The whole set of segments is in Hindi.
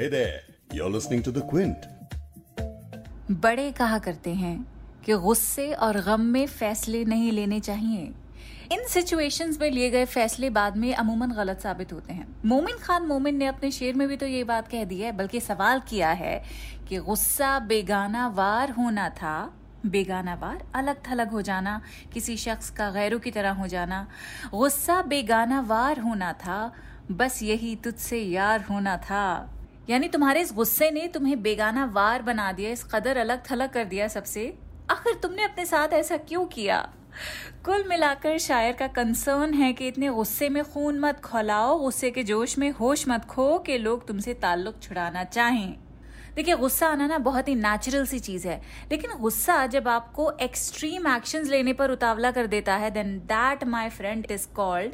Hey there, you're listening to The Quint. बड़े कहा करते हैं कि गुस्से और गम में फैसले नहीं लेने चाहिए। इन सिचुएशंस में लिए गए फैसले बाद में अमूमन गलत साबित होते हैं। मोमिन खान मोमिन ने अपने शेर में भी तो ये बात कह दी है बल्कि सवाल किया है कि गुस्सा बेगाना वार होना था बेगाना वार अलग थलग हो जाना किसी शख्स का गैरों की तरह हो जाना। गुस्सा बेगाना वार होना था बस यही तुझसे यार होना था। यानी तुम्हारे इस गुस्से ने तुम्हें बेगाना वार बना दिया, इस कदर अलग थलग कर दिया सबसे। आखिर तुमने अपने साथ ऐसा क्यों किया? कुल मिलाकर शायर का कंसर्न है कि इतने गुस्से में खून मत खोलाओ, गुस्से के जोश में होश मत खो कि लोग तुमसे ताल्लुक छुड़ाना चाहें। देखिए, गुस्सा आना ना बहुत ही नेचुरल सी चीज़ है, लेकिन गुस्सा जब आपको एक्सट्रीम एक्शंस लेने पर उतावला कर देता है then that my friend is called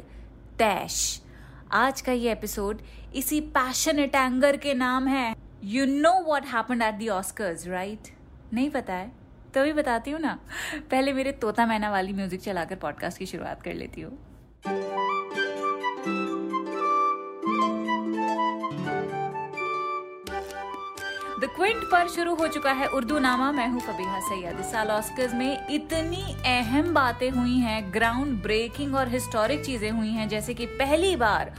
तैश। आज का ये एपिसोड इसी पैशनेट एंगर के नाम है। You know what happen at the Oscars right नहीं पता है? तो भी बताती हूँ ना। पहले मेरे तोता मैना वाली म्यूज़िक चलाकर पॉडकास्ट की शुरुआत कर लेती हूँ। क्विंट पर शुरू हो चुका है उर्दू नामा मैं हूँ फबीहा सैयद। इस साल ऑस्कर्स में इतनी अहम बातें हुई हैं ग्राउंड ब्रेकिंग और हिस्टोरिक चीज़ें हुई हैं, जैसे कि पहली बार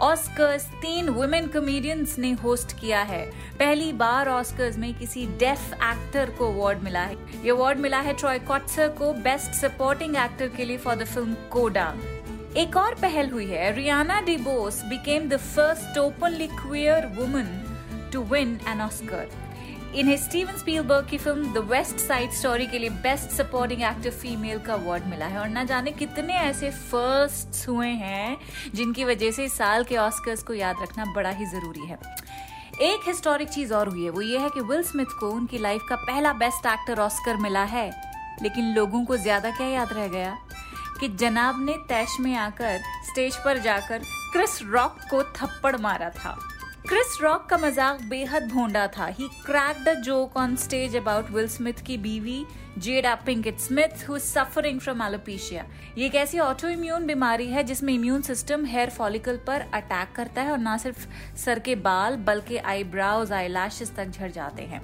ऑस्कर्स तीन वुमेन कॉमेडियंस ने होस्ट किया है। पहली बार ऑस्कर्स में किसी डेफ एक्टर को अवार्ड मिला है। ये अवार्ड मिला है ट्रॉय कॉट्सर को बेस्ट सपोर्टिंग एक्टर के लिए फॉर द फ़िल्म कोडा एक और पहल हुई है Ariana DeBose became the first openly queer woman to win an Oscar इन्हें स्टीवन स्पीलबर्ग की film the West Side Story के लिए बेस्ट सपोर्टिंग एक्टर फीमेल का अवार्ड मिला है। और ना जाने कितने ऐसे फ़र्स्ट हुए हैं, जिनकी वजह से साल के ऑस्कर्स को याद रखना बड़ा ही ज़रूरी है। एक हिस्टोरिक चीज़ और हुई है, वो ये है कि विल स्मिथ को उनकी लाइफ का पहला बेस्ट एक्टर ऑस्कर मिला है। लेकिन लोगों को ज़्यादा क्या याद रह गया? कि जनाब ने तैश में आकर स्टेज पर जाकर क्रिस रॉक को थप्पड़ मारा था। क्रिस रॉक का मज़ाक बेहद भोंडा था। He crack the joke on stage about Will Smith की बीवी। Jada Pinkett Smith who suffering from alopecia ये एक ऐसी ऑटो इम्यून बीमारी है जिसमें इम्यून सिस्टम हेयर फॉलिकल पर अटैक करता है और ना सिर्फ़ सर के बाल, बल्कि आईब्राउज आई लैशेस तक झड़ जाते हैं।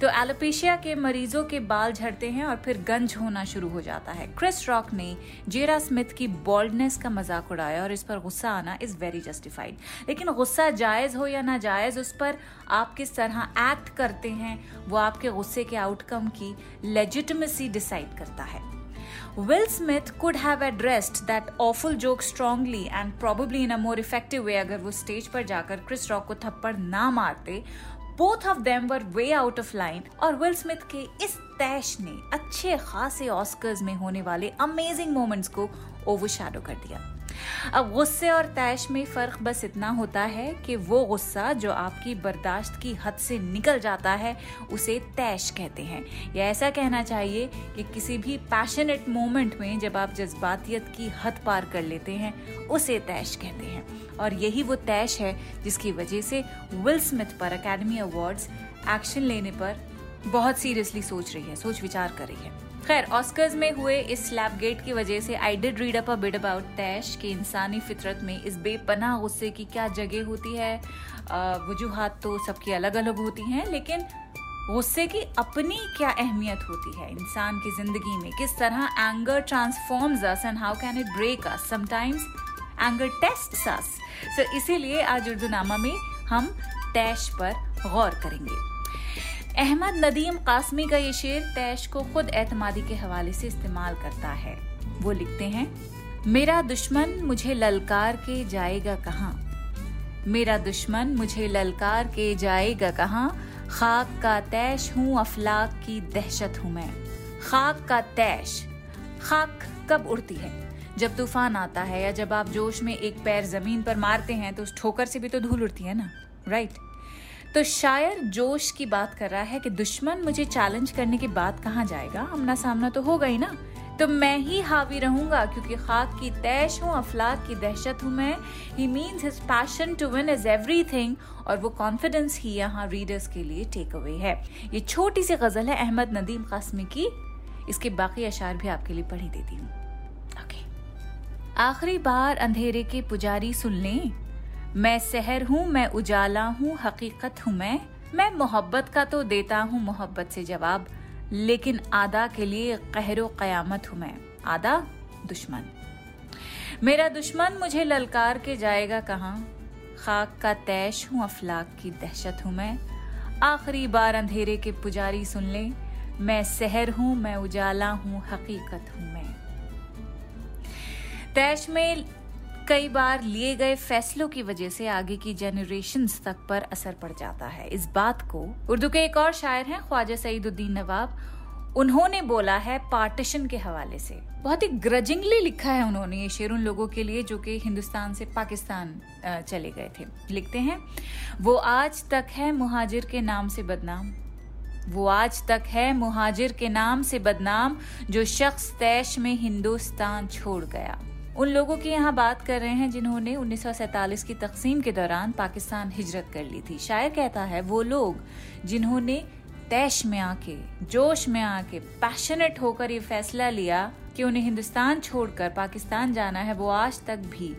तो एलोपेशिया के मरीजों के बाल झड़ते हैं और फिर गंज होना शुरू हो जाता है। क्रिस रॉक ने जेरा स्मिथ की बॉल्डनेस का मज़ाक उड़ाया और इस पर गुस्सा आना इज़ वेरी जस्टिफाइड लेकिन गुस्सा जायज़ हो या ना जायज़, उस पर आप किस तरह एक्ट करते हैं, वो आपके गुस्से के आउटकम की लेजिटमेसी डिसाइड करता है Will Smith could have addressed that awful joke strongly and probably in a more effective way अगर वो स्टेज पर जाकर क्रिस रॉक को थप्पड़ ना मारते both of them were way out of line और विल स्मिथ के इस तैश ने अच्छे खासे ऑस्कर्स में होने वाले अमेजिंग मोमेंट्स को ओवरशैडो कर दिया। अब गुस्से और तैश में फ़र्क बस इतना होता है कि वो गुस्सा जो आपकी बर्दाश्त की हद से निकल जाता है, उसे तैश कहते हैं। या ऐसा कहना चाहिए कि किसी भी पैशनेट मोमेंट में जब आप जज्बातियत की हद पार कर लेते हैं, उसे तैश कहते हैं। और यही वो तैश है जिसकी वजह से विल स्मिथ पर अकेडमी अवार्ड्स एक्शन लेने पर बहुत सीरियसली सोच रही है सोच विचार कर रही है। खैर ऑस्कर्स में हुए इस स्लैप गेट की वजह से I did read up a bit about तैश की इंसानी फितरत में इस बेपनाह गुस्से की क्या जगह होती है। वजूहत तो सबकी अलग अलग होती हैं, लेकिन गुस्से की अपनी क्या अहमियत होती है इंसान की ज़िंदगी में? किस तरह anger transforms us and how can it break us sometimes anger test us so इसीलिए आज उर्दू नामा में हम तैश पर गौर करेंगे। अहमद नदीम कासमी का ये शेर तैश को खुद एतमादी के हवाले से इस्तेमाल करता है। वो लिखते हैं, मेरा दुश्मन मुझे ललकार के जाएगा कहाँ? मेरा दुश्मन मुझे ललकार के जाएगा कहाँ? खाक का तैश हूँ, अफलाक की दहशत हूँ मैं। खाक का तैश, खाक कब उड़ती है? जब तूफ़ान आता है या जब आप जोश में एक पैर ज़मीन पर मारते हैं तो उस ठोकर से भी तो धूल उड़ती है ना? राइट? तो शायर जोश की बात कर रहा है कि दुश्मन मुझे चैलेंज करने के बाद कहाँ जाएगा? आमना सामना तो होगा ही ना। तो मैं ही हावी रहूँगा, क्योंकि खाक की तैश हूँ, अफलाक की दहशत हूँ मैं। He means his passion to win is everything और वो कॉन्फिडेंस ही यहाँ रीडर्स के लिए टेक अवे है। ये छोटी सी गज़ल है अहमद नदीम कासमी की। इसके बाकी अशार भी आपके लिए पढ़ी देती हूँ। आखिरी बार अंधेरे के पुजारी सुन लें। मैं सहर हूँ, मैं उजाला हूँ, हकीकत हूँ मैं। मैं मोहब्बत का तो देता हूँ मोहब्बत से जवाब, लेकिन आदा के लिए कहरो कयामत हूँ मैं। आदा, दुश्मन। मेरा दुश्मन मुझे ललकार के जाएगा कहाँ? खाक का तैश हूँ, अफलाक की दहशत हूँ मैं। आखिरी बार अंधेरे के पुजारी सुन ले। मैं सहर हूँ, मैं उजाला हूँ, हकीकत हूँ मैं। तैश में कई बार लिए गए फैसलों की वजह से आगे की जनरेशन तक पर असर पड़ जाता है। इस बात को उर्दू के एक और शायर हैं, ख्वाजा सईदुद्दीन नवाब। उन्होंने बोला है पार्टीशन के हवाले से। बहुत ही ग्रजिंगली लिखा है उन्होंने ये शेर उन लोगों के लिए जो कि हिंदुस्तान से पाकिस्तान चले गए थे। लिखते हैं, वो आज तक है मुहाजिर के नाम से बदनाम। वो आज तक है मुहाजिर के नाम से बदनाम, जो शख्स तैश में हिंदुस्तान छोड़ गया। उन लोगों की यहाँ बात कर रहे हैं जिन्होंने उन्नीस की तकसीम के दौरान पाकिस्तान हिजरत कर ली थी। शायर कहता है, वो लोग जिन्होंने तैश में आके, जोश में आके पैशनेट होकर ये फैसला लिया कि उन्हें हिंदुस्तान छोड़कर पाकिस्तान जाना है, वो आज तक भी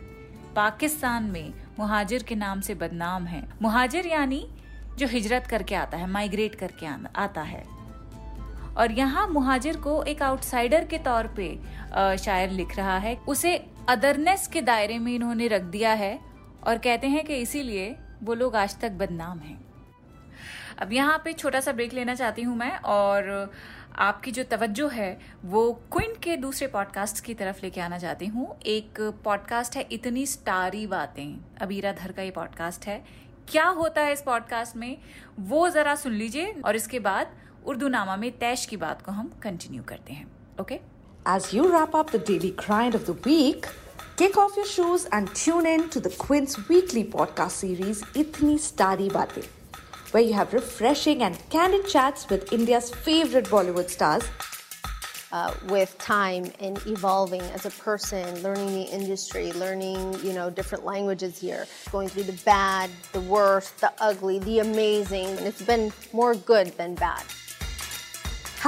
पाकिस्तान में मुहाजिर के नाम से बदनाम है। मुहाजिर यानी जो हिजरत करके आता है माइग्रेट करके आता है। और यहाँ मुहाजिर को एक आउटसाइडर के तौर पे शायर लिख रहा है। उसे अदरनेस के दायरे में इन्होंने रख दिया है और कहते हैं कि इसीलिए वो लोग आज तक बदनाम हैं। अब यहाँ पे छोटा सा ब्रेक लेना चाहती हूँ मैं और आपकी जो तवज्जो है, वो क्विंट के दूसरे पॉडकास्ट की तरफ़ लेके आना चाहती हूँ। एक पॉडकास्ट है इतनी स्टारी बातें। अबीरा धर का ये पॉडकास्ट है। क्या होता है इस पॉडकास्ट में? वो जरा सुन लीजिए और इसके बाद उर्दू नामा में तैश की बात को हम कंटिन्यू करते हैं okay As you wrap up the daily grind of the week, kick off your shoes and tune in to the Quint's weekly podcast series Itni Starry Baatein, where you have refreshing and candid chats with India's favorite Bollywood stars uh, with time and evolving as a person, learning the industry, learning, you know, different languages here, going through the bad, the worst, the ugly, the amazing, and it's been more good than bad.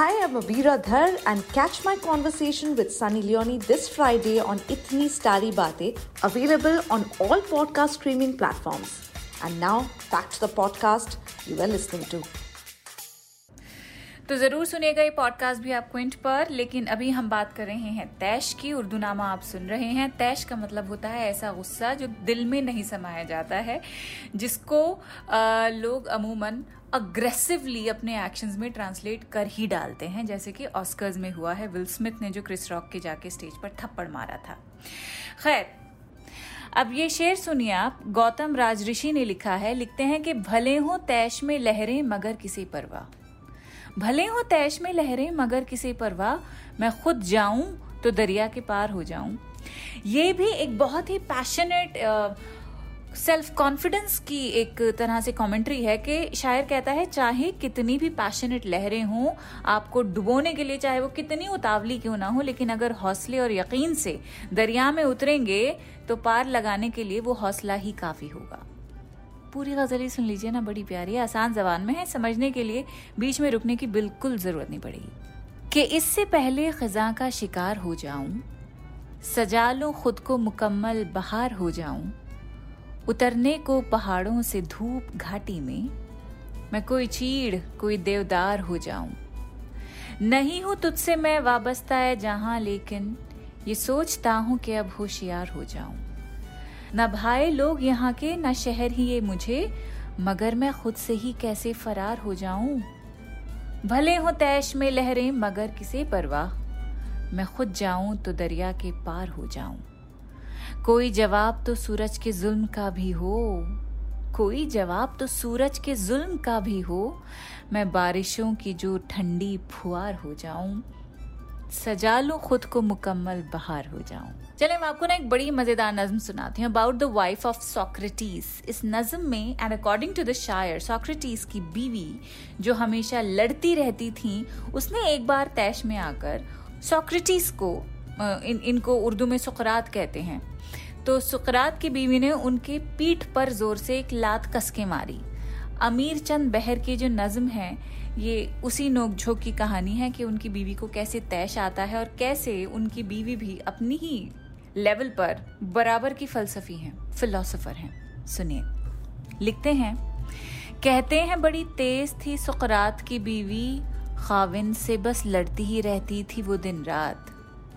Hi, I'm Abira Dhar and catch my conversation with Sunny Leone this Friday on Itni Starry Baate, available on all podcast streaming platforms. And now, back to the podcast you are listening to. तो ज़रूर सुनेगा ये पॉडकास्ट भी आप क्विंट पर लेकिन अभी हम बात कर रहे हैं तैश की उर्दू नामा आप सुन रहे हैं। तैश का मतलब होता है ऐसा गुस्सा जो दिल में नहीं समाया जाता है जिसको आ, लोग अमूमन अग्रेसिवली अपने एक्शंस में ट्रांसलेट कर ही डालते हैं जैसे कि ऑस्कर्स में हुआ है। विल स्मिथ ने जो क्रिस रॉक के जाके स्टेज पर थप्पड़ मारा था। खैर अब ये शेर सुनिए आप। गौतम राजऋषि ने लिखा है लिखते हैं कि भले हो तैश में लहरें मगर किसी परवाह। भले हो तैश में लहरें, मगर किसी परवाह, मैं खुद जाऊँ तो दरिया के पार हो जाऊँ। ये भी एक बहुत ही पैशनेट सेल्फ कॉन्फिडेंस की एक तरह से कमेंट्री है कि शायर कहता है, चाहे कितनी भी पैशनेट लहरें हों, आपको डुबोने के लिए, चाहे वो कितनी उतावली क्यों ना हो, लेकिन अगर हौसले और यकीन से दरिया में उतरेंगे तो पार लगाने के लिए वो हौसला ही काफ़ी होगा। पूरी गज़ल सुन लीजिए ना, बड़ी प्यारी, आसान जबान में है। समझने के लिए बीच में रुकने की बिल्कुल ज़रूरत नहीं पड़ेगी। कि इससे पहले खजा का शिकार हो जाऊँ, सजा लो, खुद को मुकम्मल बहार हो जाऊँ, उतरने को पहाड़ों से धूप घाटी में, मैं कोई चीड़, कोई देवदार हो जाऊँ। नहीं हूँ तुझसे मैं वाबस्ता है जहाँ, लेकिन ये सोचता हूँ कि अब होशियार हो जाऊँ। न भाई लोग यहाँ के, न शहर ही ये मुझे। मगर मैं खुद से ही कैसे फरार हो जाऊँ? भले हो तैश में लहरें, मगर किसे परवाह? मैं खुद जाऊँ तो दरिया के पार हो जाऊँ। कोई जवाब तो सूरज के जुल्म का भी हो। कोई जवाब तो सूरज के जुल्म का भी हो। मैं बारिशों की जो ठंडी फुआर हो जाऊँ। सजा लू, खुद को मुकम्मल बहार हो जाऊँ। चले, मैं आपको ना एक बड़ी मज़ेदार नज्म सुनाती हूँ about the wife of Socrates इस नज्म में एंड अकॉर्डिंग टू द शायर सोक्रेटिस की बीवी, जो हमेशा लड़ती रहती थी, उसने एक बार तैश में आकर सोक्रेटिस को इन, इनको उर्दू में सुकरात कहते हैं। तो सुकरात की बीवी ने उनके पीठ पर ज़ोर से एक लात कसके मारी। अमीर चंद बहर की जो नज्म है, ये उसी नोकझोंक की कहानी है कि उनकी बीवी को कैसे तैश आता है और कैसे उनकी बीवी भी अपनी ही लेवल पर बराबर की फलसफी हैं, फिलोसोफर हैं। सुनिए, लिखते हैं। कहते हैं, बड़ी तेज थी सुकरात की बीवी, खाविंद से बस लड़ती ही रहती थी वो दिन रात।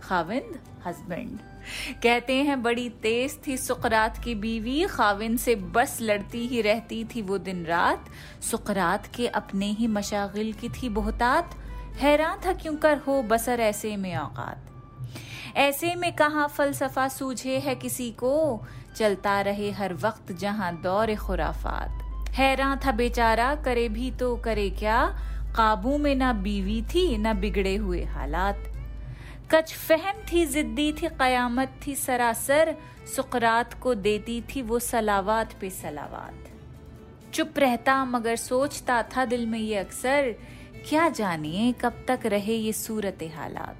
खाविंद हस्बैंड कहते हैं, बड़ी तेज थी सुकरात की बीवी, खाविन से बस लड़ती ही रहती थी वो दिन रात। सुकरात के अपने ही मशागिल की थी बहुतात। हैरान था क्यों कर हो बसर ऐसे में औकात? ऐसे में कहा फलसफा सूझे है किसी को? चलता रहे हर वक्त जहाँ दौर खुराफात। हैरान था बेचारा, करे भी तो करे क्या? काबू में ना बीवी थी, ना बिगड़े हुए हालात। कच फहम थी, जिद्दी थी, कयामत थी, सरासर। सुकरात को देती थी वो सलावात पे सलावात। चुप रहता, मगर सोचता था दिल में ये अक्सर, क्या जानिए कब तक रहे ये सूरत हालात।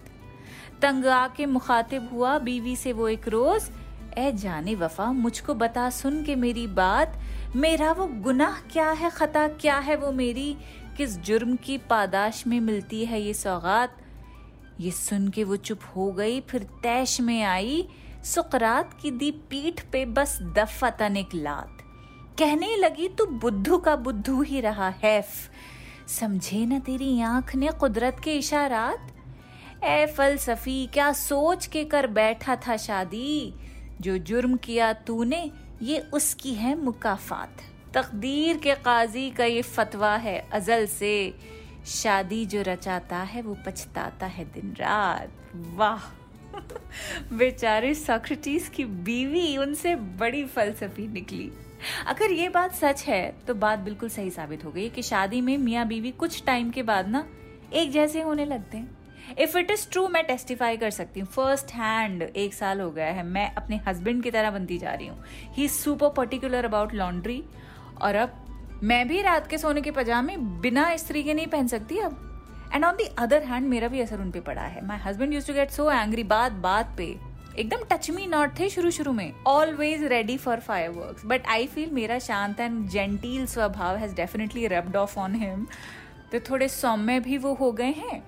तंग आके मुखातिब हुआ, बीवी से वो एक रोज ए जाने वफा, मुझको बता सुन के मेरी बात। मेरा वो गुनाह क्या है, खता क्या है वो मेरी? किस जुर्म की पादाश में मिलती है ये सौगात? ये सुन के वो चुप हो गई, फिर तैश में आई, सुकरात की दी पीठ पे बस दफ़ा तनिक लात। कहने लगी, तू बुद्धू का बुद्धू ही रहा, हैफ। समझे ना तेरी आँख ने कुदरत के इशारात? ए फलसफी, क्या सोच के कर बैठा था शादी? जो जुर्म किया तूने, ये उसकी है मुकाफात। तकदीर के काजी का ये फतवा है अजल से। शादी जो रचाता है, वो पछताता है दिन रात। वाह। बेचारे सोक्रेटिस की बीवी उनसे बड़ी फलसफी निकली। अगर ये बात सच है तो बात बिल्कुल सही साबित हो गई कि शादी में मियाँ बीवी कुछ टाइम के बाद ना, एक जैसे होने लगते हैं। इफ़ इट इज़ ट्रू मैं टेस्टिफाई कर सकती हूँ। फ़र्स्ट हैंड एक साल हो गया है, मैं अपने हस्बैंड की तरह बनती जा रही हूँ। He super particular about laundry और अब मैं भी रात के सोने के पजामे बिना इस्त्री के नहीं पहन सकती अब। And on the other hand मेरा भी असर उन पे पड़ा है। My husband use to get so angry बात बात पे। एकदम टच मी नॉट थे शुरू शुरू में। Always ready for firework but I feel मेरा शांत एंड जेंटील स्वभाव has definitely rubbed off on him तो थोड़े सौम्य भी वो हो गए हैं।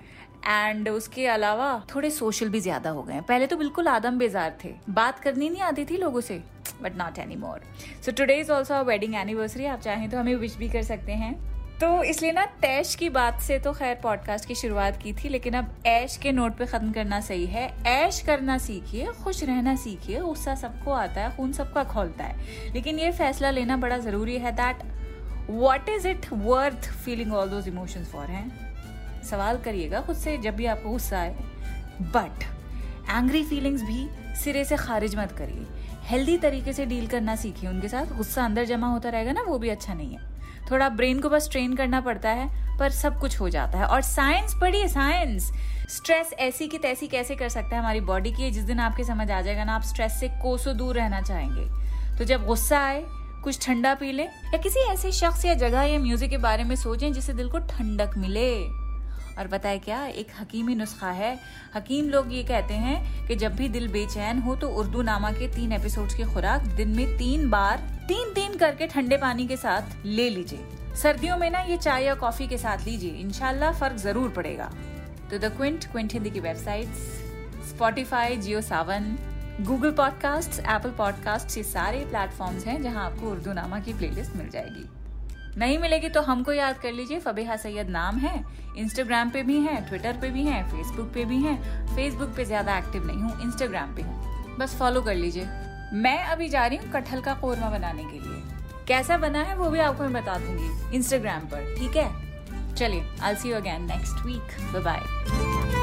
एंड उसके अलावा थोड़े सोशल भी ज़्यादा हो गए पहले तो बिल्कुल आदम बेजार थे। बात करनी नहीं आती थी लोगों से। But not any more so today is also wedding anniversary आप चाहें तो हमें विश भी कर सकते हैं। तो इसलिए ना तैश की बात से तो खैर पॉडकास्ट की शुरुआत की थी, लेकिन अब ऐश के नोट पे खत्म करना सही है। ऐश करना सीखिए, खुश रहना सीखिए, गुस्सा सबको आता है, खून सबका खोलता है। लेकिन ये फैसला लेना बड़ा ज़रूरी है। That what is it worth feeling all those emotions for हैं? सवाल करिएगा खुद से, जब भी आपको गुस्सा आए। बट एंग्री फीलिंग्स भी सिरे से खारिज मत करिए। हेल्दी तरीके से डील करना सीखिए उनके साथ गुस्सा अंदर जमा होता रहेगा ना, वो भी अच्छा नहीं है। थोड़ा ब्रेन को बस ट्रेन करना पड़ता है, पर सब कुछ हो जाता है। और साइंस पढ़िए साइंस स्ट्रेस ऐसी की तैसी कैसे कर सकता है हमारी बॉडी की? जिस दिन आपके समझ आ जाएगा ना, आप स्ट्रेस से कोसों दूर रहना चाहेंगे। तो जब गुस्सा आए, कुछ ठंडा पी ले, या किसी ऐसे शख्स या जगह या म्यूज़िक के बारे में सोचें जिससे दिल को ठंडक मिले। और बताए क्या, एक हकीमी नुस्खा है। हकीम लोग ये कहते हैं कि जब भी दिल बेचैन हो तो उर्दू नामा के तीन एपिसोड्स की खुराक दिन में तीन बार, तीन तीन करके ठंडे पानी के साथ ले लीजिए। सर्दियों में ना ये चाय या कॉफ़ी के साथ लीजिए इनशाला फ़र्क ज़रूर पड़ेगा। तो द क्विंट क्विंट हिंदी की website Spotify JioSaavn Google podcast Apple podcast ये सारे प्लेटफॉर्म्स हैं जहाँ आपको उर्दू नामा की प्लेलिस्ट मिल जाएगी। नहीं मिलेगी तो हमको याद कर लीजिए, फबीहा सैयद नाम है इंस्टाग्राम पे भी है ट्विटर पे भी है फेसबुक पे भी है। फेसबुक पे ज़्यादा एक्टिव नहीं हूँ इंस्टाग्राम पे हूँ। बस फॉलो कर लीजिए। मैं अभी जा रही हूँ कटहल का कोरमा बनाने के लिए। कैसा बना है वो भी आपको मैं बता दूँगी इंस्टाग्राम पर, ठीक है? चलिए I see you again next week bye